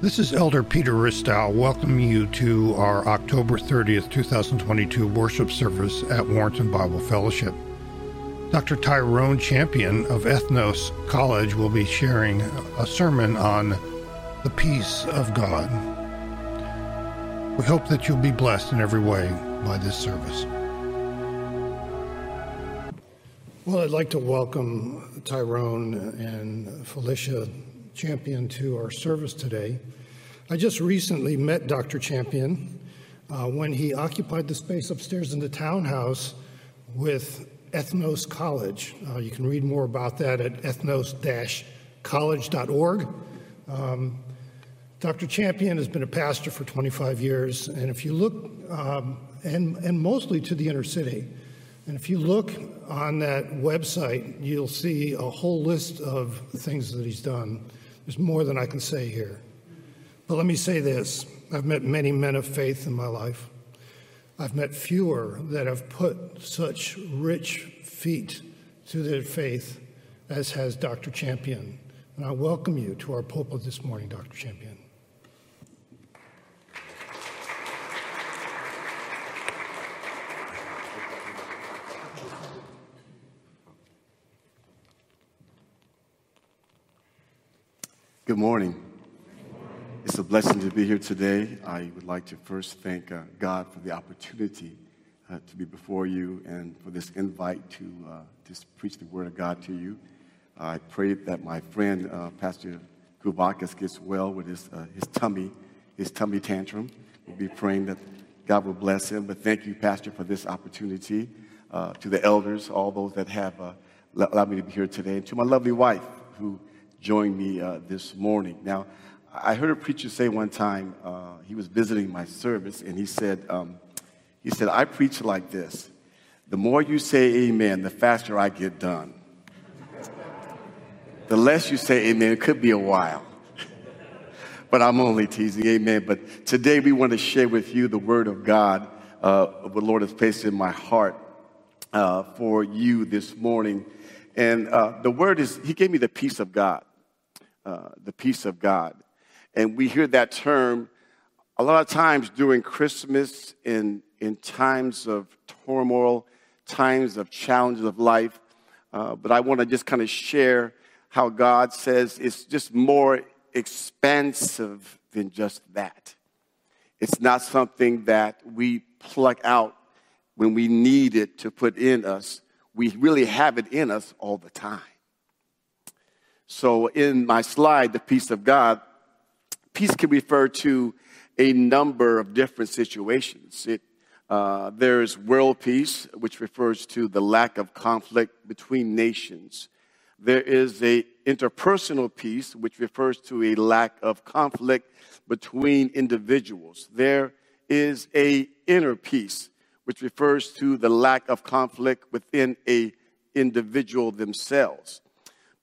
This is Elder Peter Ristow welcoming you to our October 30th, 2022 worship service at Warrenton Bible Fellowship. Dr. Tyrone Champion of Ethnos College will be sharing a sermon on the peace of God. We hope that you'll be blessed in every way by this service. Well, I'd like to welcome Tyrone and Felicia Champion to our service today. I just recently met Dr. Champion uh, when he occupied the space upstairs in the townhouse with Ethnos College. Uh, you can read more about that at ethnos-college.org. Um, Dr. Champion has been a pastor for 25 years, and if you look, um, and, and mostly to the inner city, and if you look on that website, you'll see a whole list of things that he's done. There's more than I can say here. But let me say this I've met many men of faith in my life. I've met fewer that have put such rich feet to their faith as has Dr. Champion. And I welcome you to our pulpit this morning, Dr. Champion. Good morning. It's a blessing to be here today. I would like to first thank uh, God for the opportunity uh, to be before you and for this invite to, uh, to preach the Word of God to you. I pray that my friend, uh, Pastor Kuvakis, gets well with his, uh, his tummy, his tummy tantrum. We'll be praying that God will bless him. But thank you, Pastor, for this opportunity. Uh, to the elders, all those that have allowed me to be here today, and to my lovely wife who joined me uh, this morning. Now, I heard a preacher say one time, uh, he was visiting my service, and he said, um, he said, I preach like this. The more you say amen, the faster I get done. the less you say amen, it could be a while. but I'm only teasing, amen. But today we want to share with you the word of God, uh, what the Lord has placed in my heart uh, for you this morning. And uh, the word is, He gave me the peace of God. Uh, the peace of God. And we hear that term a lot of times during Christmas in, in times of turmoil, times of challenges of life. Uh, but I want to just kind of share how God says it's just more expansive than just that. It's not something that we pluck out when we need it to put in us. We really have it in us all the time. So, in my slide, the peace of God, peace can refer to a number of different situations. It, uh, there's world peace, which refers to the lack of conflict between nations. There is a interpersonal peace, which refers to a lack of conflict between individuals. There is a inner peace, which refers to the lack of conflict within a individual themselves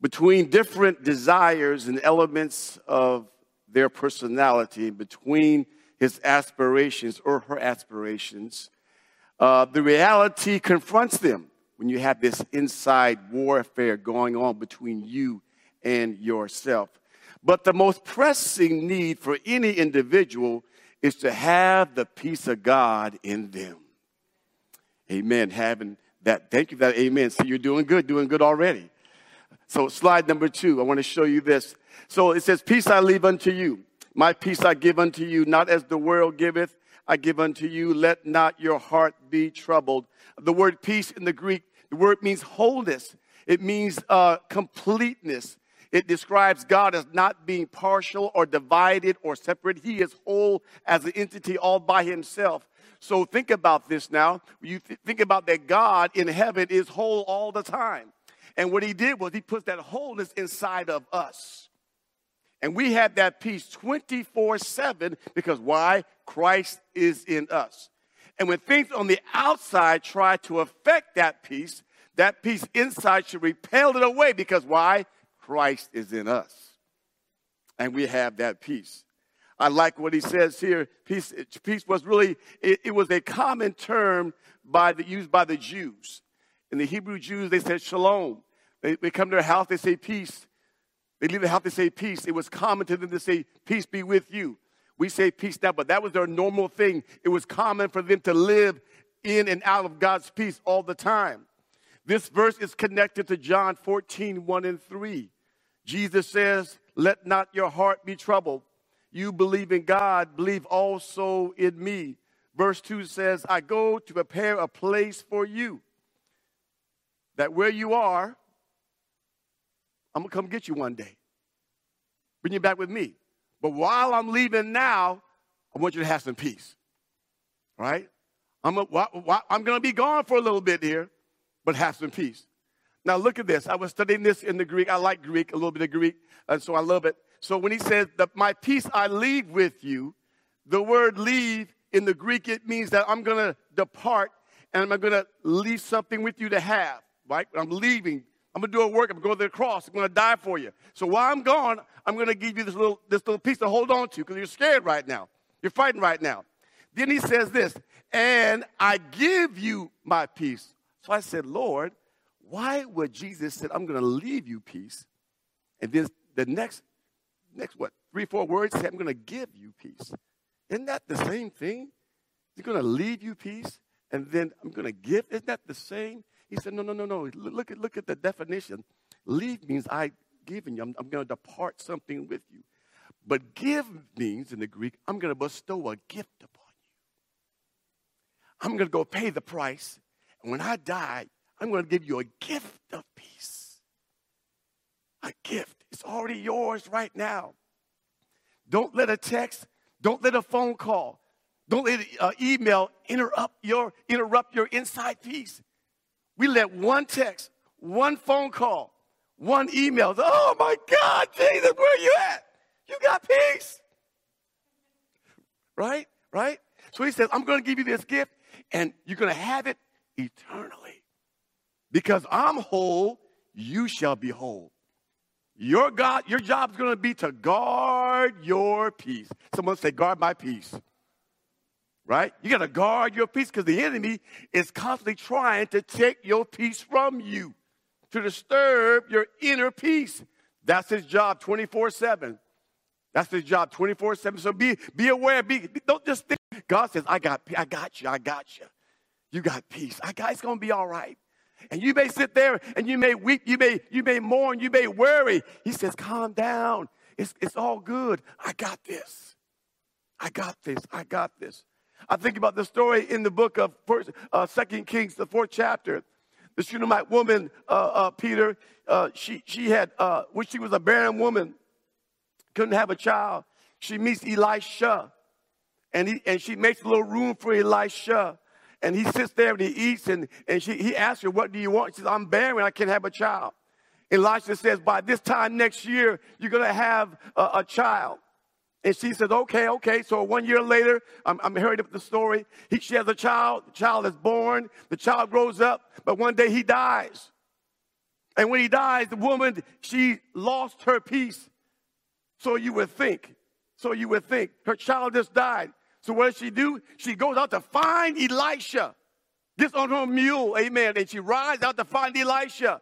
between different desires and elements of their personality, between his aspirations or her aspirations, uh, the reality confronts them when you have this inside warfare going on between you and yourself. But the most pressing need for any individual is to have the peace of God in them. Amen. Having that, thank you for that. Amen. So you're doing good, doing good already. So, slide number two, I want to show you this. So it says, Peace I leave unto you, my peace I give unto you, not as the world giveth, I give unto you. Let not your heart be troubled. The word peace in the Greek, the word means wholeness, it means uh, completeness. It describes God as not being partial or divided or separate. He is whole as an entity all by himself. So think about this now. You th- think about that God in heaven is whole all the time. And what he did was he put that wholeness inside of us. And we have that peace 24 7 because why? Christ is in us. And when things on the outside try to affect that peace, that peace inside should repel it away because why? Christ is in us. And we have that peace. I like what he says here. Peace, peace was really, it, it was a common term by the, used by the Jews. In the Hebrew Jews, they said shalom. They, they come to their house, they say peace. They leave the house, they say peace. It was common to them to say, Peace be with you. We say peace now, but that was their normal thing. It was common for them to live in and out of God's peace all the time. This verse is connected to John 14, 1 and 3. Jesus says, Let not your heart be troubled. You believe in God, believe also in me. Verse 2 says, I go to prepare a place for you. That where you are, I'm going to come get you one day. Bring you back with me. But while I'm leaving now, I want you to have some peace. Right? I'm, a, I'm going to be gone for a little bit here, but have some peace. Now, look at this. I was studying this in the Greek. I like Greek, a little bit of Greek, and so I love it. So when he says, that My peace I leave with you, the word leave in the Greek, it means that I'm going to depart and I'm going to leave something with you to have, right? I'm leaving. I'm to do a work. I'm going to go to the cross. I'm to die for you. So while I'm gone, I'm to give you this little, this little piece to hold on to because you're scared right now. You're fighting right now. Then he says this, and I give you my peace. So I said, Lord, why would Jesus said, I'm to leave you peace? And then the next, next what, three, four words say, I'm to give you peace. Isn't that the same thing? He's to leave you peace, and then I'm to give. Isn't that the same? He said, No, no, no, no. Look at, look at the definition. Leave means I given you. I'm, I'm going to depart something with you. But give means in the Greek, I'm going to bestow a gift upon you. I'm going to go pay the price. And when I die, I'm going to give you a gift of peace. A gift. It's already yours right now. Don't let a text, don't let a phone call, don't let an uh, email interrupt your, interrupt your inside peace. We let one text, one phone call, one email. Oh my God, Jesus, where you at? You got peace. Right? Right? So he says, I'm going to give you this gift and you're going to have it eternally. Because I'm whole, you shall be whole. Your God, your job is going to be to guard your peace. Someone say, guard my peace. Right? You got to guard your peace because the enemy is constantly trying to take your peace from you to disturb your inner peace. That's his job 24 7. That's his job 24 7. So be, be aware. Be, don't just think. God says, I got, I got you. I got you. You got peace. I got, it's going to be all right. And you may sit there and you may weep, you may, you may mourn, you may worry. He says, calm down. It's, it's all good. I got this. I got this. I got this. I think about the story in the book of First, uh, Second Kings, the fourth chapter. The Shunammite woman, uh, uh, Peter, uh, she, she had, uh, when she was a barren woman, couldn't have a child. She meets Elisha, and, he, and she makes a little room for Elisha. And he sits there and he eats, and, and she, he asks her, What do you want? She says, I'm barren, I can't have a child. Elisha says, By this time next year, you're going to have a, a child. And she says, okay, okay. So one year later, I'm, I'm hearing the story. He, she has a child. The child is born. The child grows up. But one day he dies. And when he dies, the woman, she lost her peace. So you would think. So you would think. Her child just died. So what does she do? She goes out to find Elisha. Gets on her mule, amen. And she rides out to find Elisha.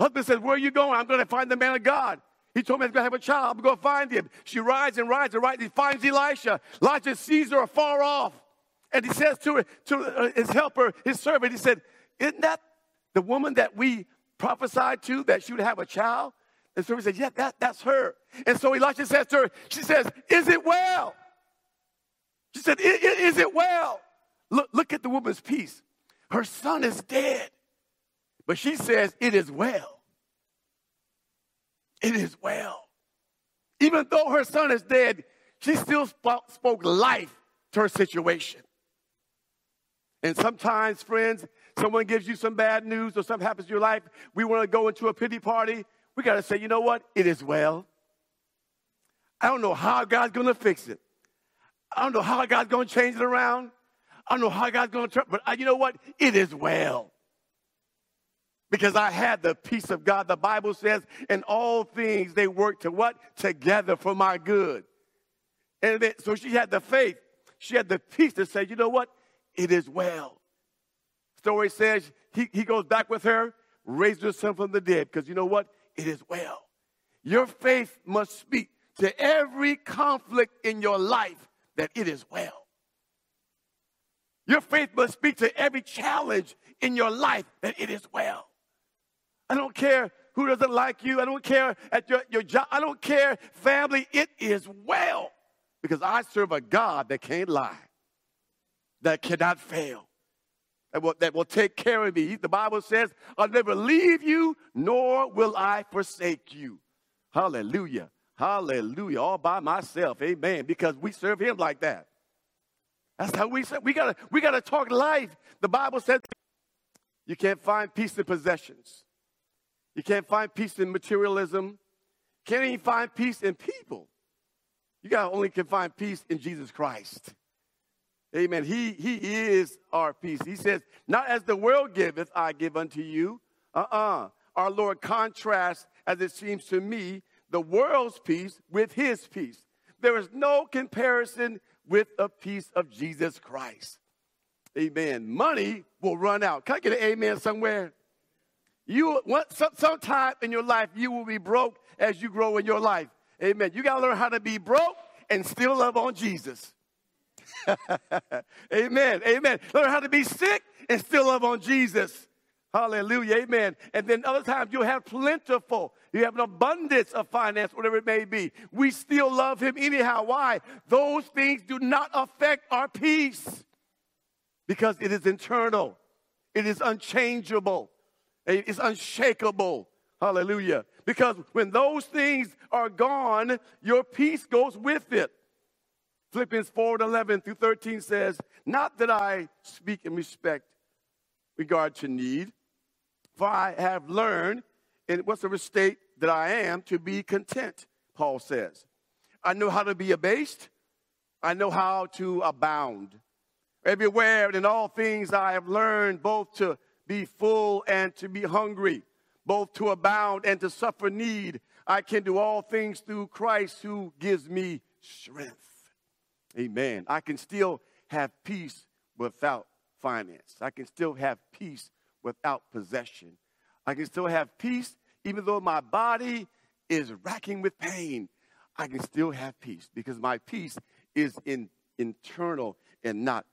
Husband says, Where are you going? I'm going to find the man of God. He told me he's going to have a child. I'm going to find him. She rides and rides and rides. He finds Elisha. Elisha sees her afar off. And he says to, her, to uh, his helper, his servant, he said, Isn't that the woman that we prophesied to that she would have a child? And so he said, Yeah, that, that's her. And so Elisha says to her, She says, Is it well? She said, Is it well? Look, look at the woman's peace. Her son is dead. But she says, It is well it is well. Even though her son is dead, she still sp- spoke life to her situation. And sometimes, friends, someone gives you some bad news or something happens in your life, we want to go into a pity party. We got to say, you know what? It is well. I don't know how God's going to fix it. I don't know how God's going to change it around. I don't know how God's going to turn, but uh, you know what? It is well because I had the peace of God. The Bible says, in all things they work to what? Together for my good. And then, so she had the faith. She had the peace to say, you know what? It is well. Story says he, he goes back with her, raises her son from the dead, because you know what? It is well. Your faith must speak to every conflict in your life that it is well. Your faith must speak to every challenge in your life that it is well. I don't care who doesn't like you. I don't care at your, your job. I don't care, family. It is well because I serve a God that can't lie, that cannot fail, that will, that will take care of me. The Bible says, I'll never leave you, nor will I forsake you. Hallelujah. Hallelujah. All by myself. Amen. Because we serve him like that. That's how we say we gotta we gotta talk life. The Bible says you can't find peace in possessions. You can't find peace in materialism. Can't even find peace in people. You got only can find peace in Jesus Christ. Amen. He he is our peace. He says, "Not as the world giveth, I give unto you." Uh-uh. Our Lord contrasts, as it seems to me, the world's peace with His peace. There is no comparison with the peace of Jesus Christ. Amen. Money will run out. Can I get an amen somewhere? You some, sometime in your life you will be broke as you grow in your life. Amen. You got to learn how to be broke and still love on Jesus. amen. Amen. Learn how to be sick and still love on Jesus. Hallelujah. Amen. And then other times you'll have plentiful. You have an abundance of finance, whatever it may be. We still love him anyhow. Why? Those things do not affect our peace because it is internal. It is unchangeable. It's unshakable. Hallelujah. Because when those things are gone, your peace goes with it. Philippians 4 11 through 13 says, Not that I speak in respect regard to need, for I have learned in whatsoever state that I am to be content, Paul says. I know how to be abased, I know how to abound. Everywhere and in all things I have learned both to be full and to be hungry, both to abound and to suffer need. I can do all things through Christ who gives me strength. Amen. I can still have peace without finance. I can still have peace without possession. I can still have peace even though my body is racking with pain. I can still have peace because my peace is in internal and not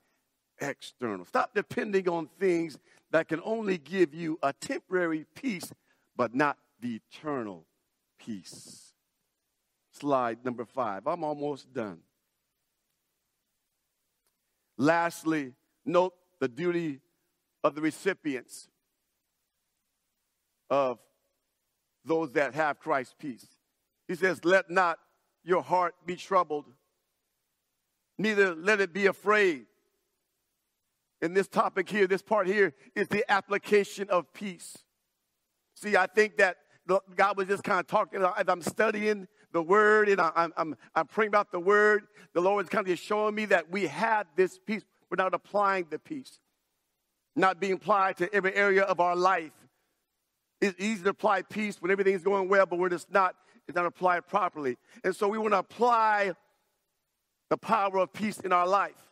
external. Stop depending on things that can only give you a temporary peace, but not the eternal peace. Slide number five. I'm almost done. Lastly, note the duty of the recipients of those that have Christ's peace. He says, Let not your heart be troubled, neither let it be afraid. In this topic here, this part here is the application of peace. See, I think that God was just kind of talking as I'm studying the word and I'm, I'm, I'm praying about the word. The Lord is kind of just showing me that we have this peace. We're not applying the peace, not being applied to every area of our life. It's easy to apply peace when everything's going well, but we're just not, it's not applied properly. And so we want to apply the power of peace in our life.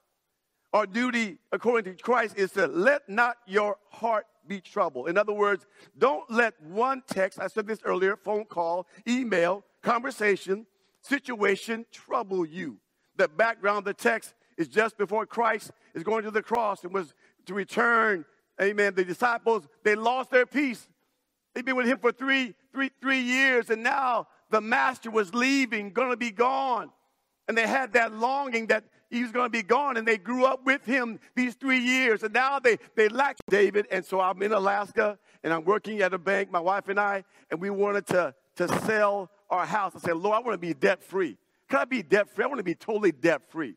Our duty, according to Christ, is to let not your heart be troubled. In other words, don't let one text, I said this earlier, phone call, email, conversation, situation trouble you. The background the text is just before Christ is going to the cross and was to return. Amen. The disciples, they lost their peace. They'd been with him for three, three, three years, and now the master was leaving, to be gone. And they had that longing that he was going to be gone, and they grew up with him these three years. And now they, they lack David. And so I'm in Alaska, and I'm working at a bank, my wife and I, and we wanted to, to sell our house. I said, Lord, I want to be debt free. Can I be debt free? I want to be totally debt free.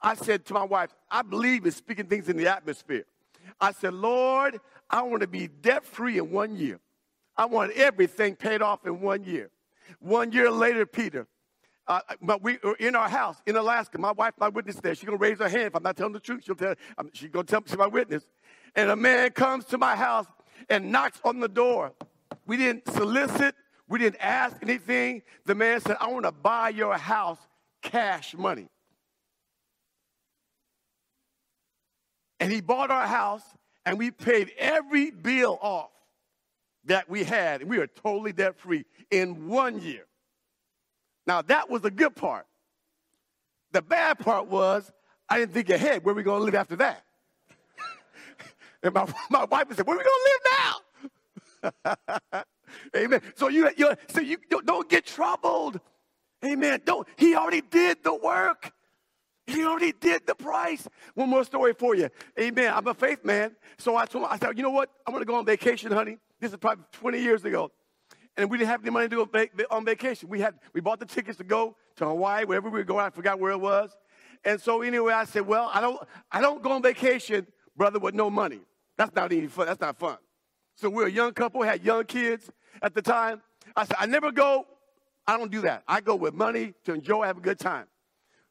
I said to my wife, I believe in speaking things in the atmosphere. I said, Lord, I want to be debt free in one year. I want everything paid off in one year. One year later, Peter, uh, but we were in our house in Alaska. My wife, my witness there. She's gonna raise her hand if I'm not telling the truth. She'll tell. Um, she's gonna tell me she's my witness. And a man comes to my house and knocks on the door. We didn't solicit. We didn't ask anything. The man said, "I want to buy your house, cash money." And he bought our house, and we paid every bill off that we had, and we are totally debt free in one year. Now, that was the good part. The bad part was I didn't think ahead where we going to live after that. and my, my wife said, where we going to live now? Amen. So you, you, so you don't get troubled. Amen. Don't. He already did the work. He already did the price. One more story for you. Amen. I'm a faith man. So I told him, I said, you know what? I'm going to go on vacation, honey. This is probably 20 years ago. And we didn't have any money to go on vacation. We had, we bought the tickets to go to Hawaii, wherever we were going. I forgot where it was. And so anyway, I said, well, I don't, I don't go on vacation, brother, with no money. That's not any fun. That's not fun. So we're a young couple, had young kids at the time. I said, I never go. I don't do that. I go with money to enjoy, have a good time.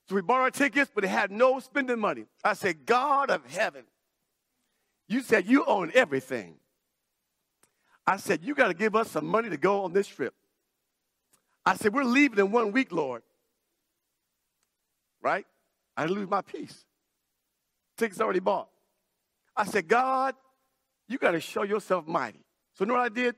So we bought our tickets, but it had no spending money. I said, God of heaven, you said you own everything. I said, you got to give us some money to go on this trip. I said, we're leaving in one week, Lord. Right? I lose my peace. Tickets already bought. I said, God, you got to show yourself mighty. So you know what I did?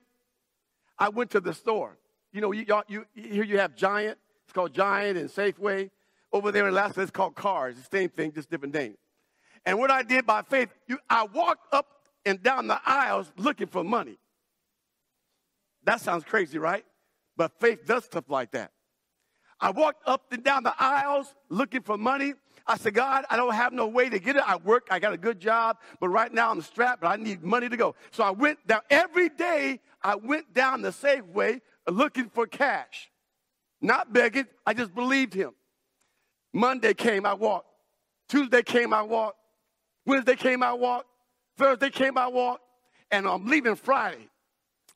I went to the store. You know, you, you, here you have Giant. It's called Giant and Safeway. Over there in Alaska, it's called Carrs. The same thing, just different name. And what I did by faith, you, I walked up and down the aisles looking for money. That sounds crazy, right? But faith does stuff like that. I walked up and down the aisles looking for money. I said, God, I don't have no way to get it. I work, I got a good job, but right now I'm strapped, but I need money to go. So I went down every day, I went down the Safeway looking for cash. Not begging, I just believed him. Monday came, I walked. Tuesday came, I walked. Wednesday came, I walked. Thursday came, I walked. And I'm leaving Friday.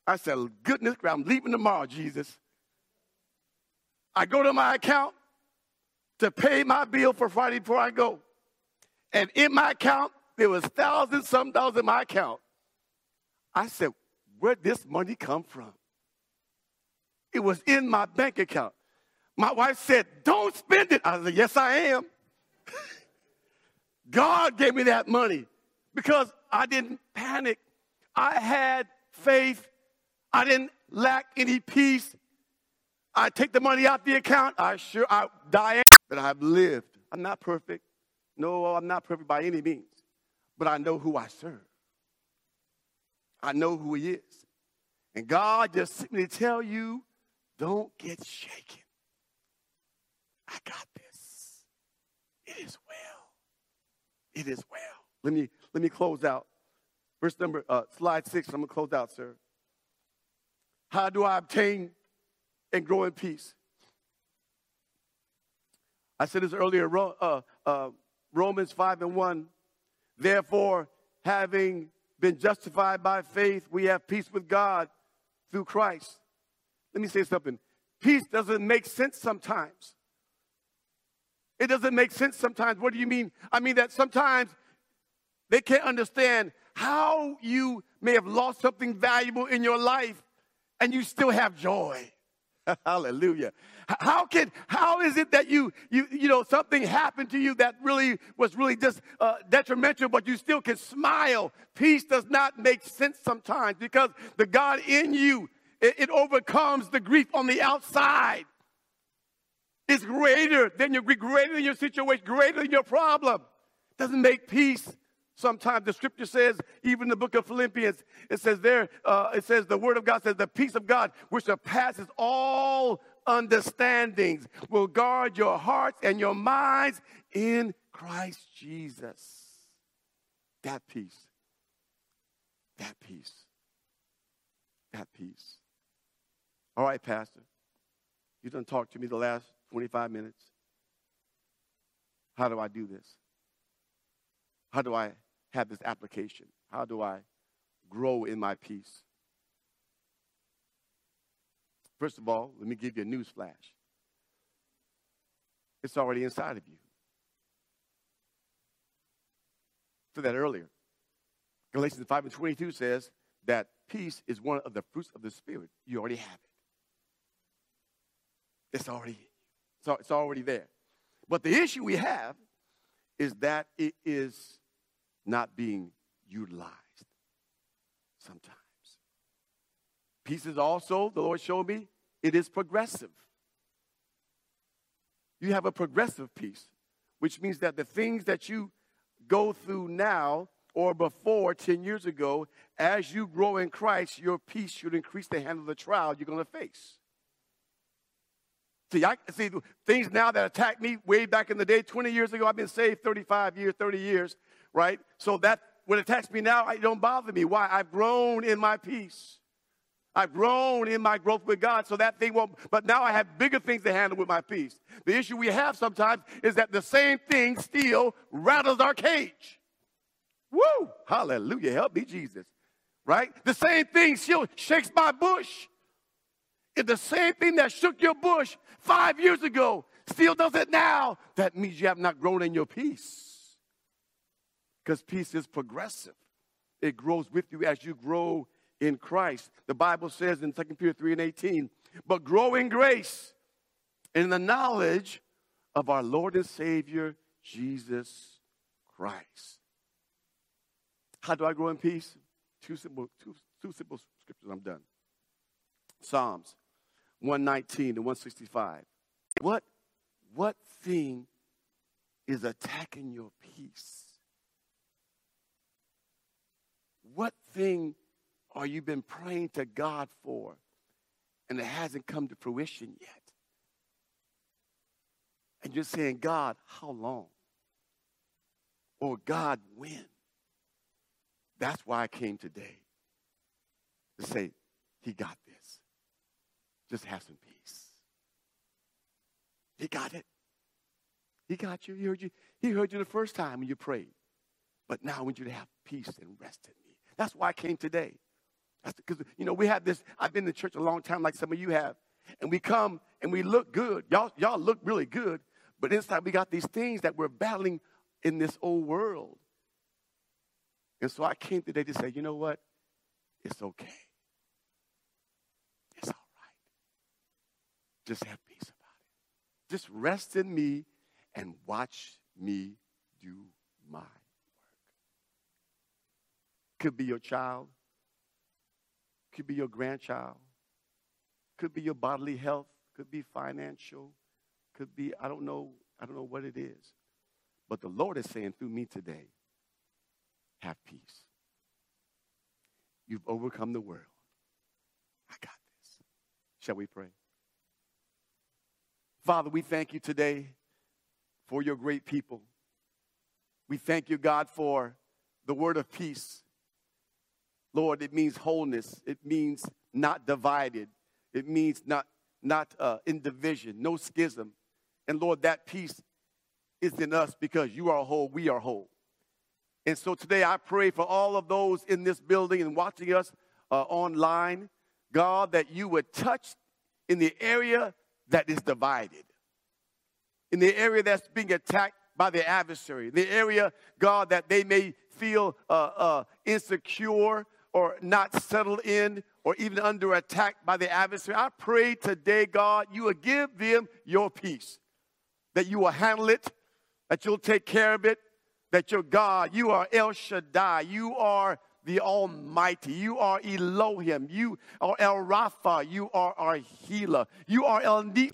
I said, goodness, I'm leaving tomorrow, Jesus. I go to my account to pay my bill for Friday before I go. And in my account, there was thousands, some dollars in my account. I said, where'd this money come from? It was in my bank account. My wife said, Don't spend it. I said, Yes, I am. God gave me that money because I didn't panic. I had faith. I didn't lack any peace. I take the money out the account. I sure I die but I've lived. I'm not perfect. No, I'm not perfect by any means. But I know who I serve. I know who he is. And God just simply tell you, don't get shaken. I got this. It is well. It is well. Let me let me close out. Verse number uh, slide six. I'm gonna close out, sir. How do I obtain and grow in peace? I said this earlier. Uh, uh, Romans five and one. Therefore, having been justified by faith, we have peace with God through Christ. Let me say something. Peace doesn't make sense sometimes. It doesn't make sense sometimes. What do you mean? I mean that sometimes they can't understand how you may have lost something valuable in your life and you still have joy. Hallelujah. How can how is it that you you you know something happened to you that really was really just uh, detrimental, but you still can smile? Peace does not make sense sometimes because the God in you it, it overcomes the grief on the outside is greater than your greater than your situation, greater than your problem. Doesn't make peace. Sometimes the scripture says, even the book of Philippians, it says there, uh, it says the word of God says the peace of God, which surpasses all understandings, will guard your hearts and your minds in Christ Jesus. That peace. That peace. That peace. All right, Pastor. You done talked to me the last 25 minutes. How do I do this? How do I have this application? How do I grow in my peace? First of all, let me give you a news flash. It's already inside of you. said that earlier. Galatians 5 and 22 says that peace is one of the fruits of the Spirit. You already have it. It's already it's already there. But the issue we have is that it is not being utilized sometimes. Peace is also, the Lord showed me, it is progressive. You have a progressive peace, which means that the things that you go through now or before 10 years ago, as you grow in Christ, your peace should increase to handle the trial you're going to face. See, I see things now that attack me way back in the day, 20 years ago. I've been saved 35 years, 30 years, right? So that when it attacks me now, it don't bother me. Why? I've grown in my peace. I've grown in my growth with God, so that thing won't. But now I have bigger things to handle with my peace. The issue we have sometimes is that the same thing still rattles our cage. Woo! Hallelujah. Help me, Jesus. Right? The same thing still shakes my bush. If the same thing that shook your bush five years ago still does it now, that means you have not grown in your peace. Because peace is progressive, it grows with you as you grow in Christ. The Bible says in 2 Peter 3 and 18, but grow in grace in the knowledge of our Lord and Savior, Jesus Christ. How do I grow in peace? Two simple, two, two simple scriptures. I'm done. Psalms 119 to 165. What, what thing is attacking your peace? What thing are you been praying to God for and it hasn't come to fruition yet? And you're saying, God, how long? Or God, when? That's why I came today to say, He got this. Just have some peace. He got it. He got you. He heard you. He heard you the first time when you prayed. But now I want you to have peace and rest in me. That's why I came today. Because you know we have this. I've been in church a long time, like some of you have, and we come and we look good. Y'all, y'all look really good, but inside we got these things that we're battling in this old world. And so I came today to say, you know what? It's okay. It's all right. Just have peace about it. Just rest in me and watch me do work. Could be your child, could be your grandchild, could be your bodily health, could be financial, could be, I don't know, I don't know what it is. But the Lord is saying through me today, have peace. You've overcome the world. I got this. Shall we pray? Father, we thank you today for your great people. We thank you, God, for the word of peace. Lord, it means wholeness. It means not divided. It means not, not uh, in division, no schism. And Lord, that peace is in us because you are whole, we are whole. And so today I pray for all of those in this building and watching us uh, online, God, that you would touch in the area that is divided, in the area that's being attacked by the adversary, the area, God, that they may feel uh, uh, insecure or not settled in or even under attack by the adversary. I pray today, God, you will give them your peace, that you will handle it, that you'll take care of it, that you're God. You are El Shaddai. You are the Almighty. You are Elohim. You are El Rapha. You are our healer. You are El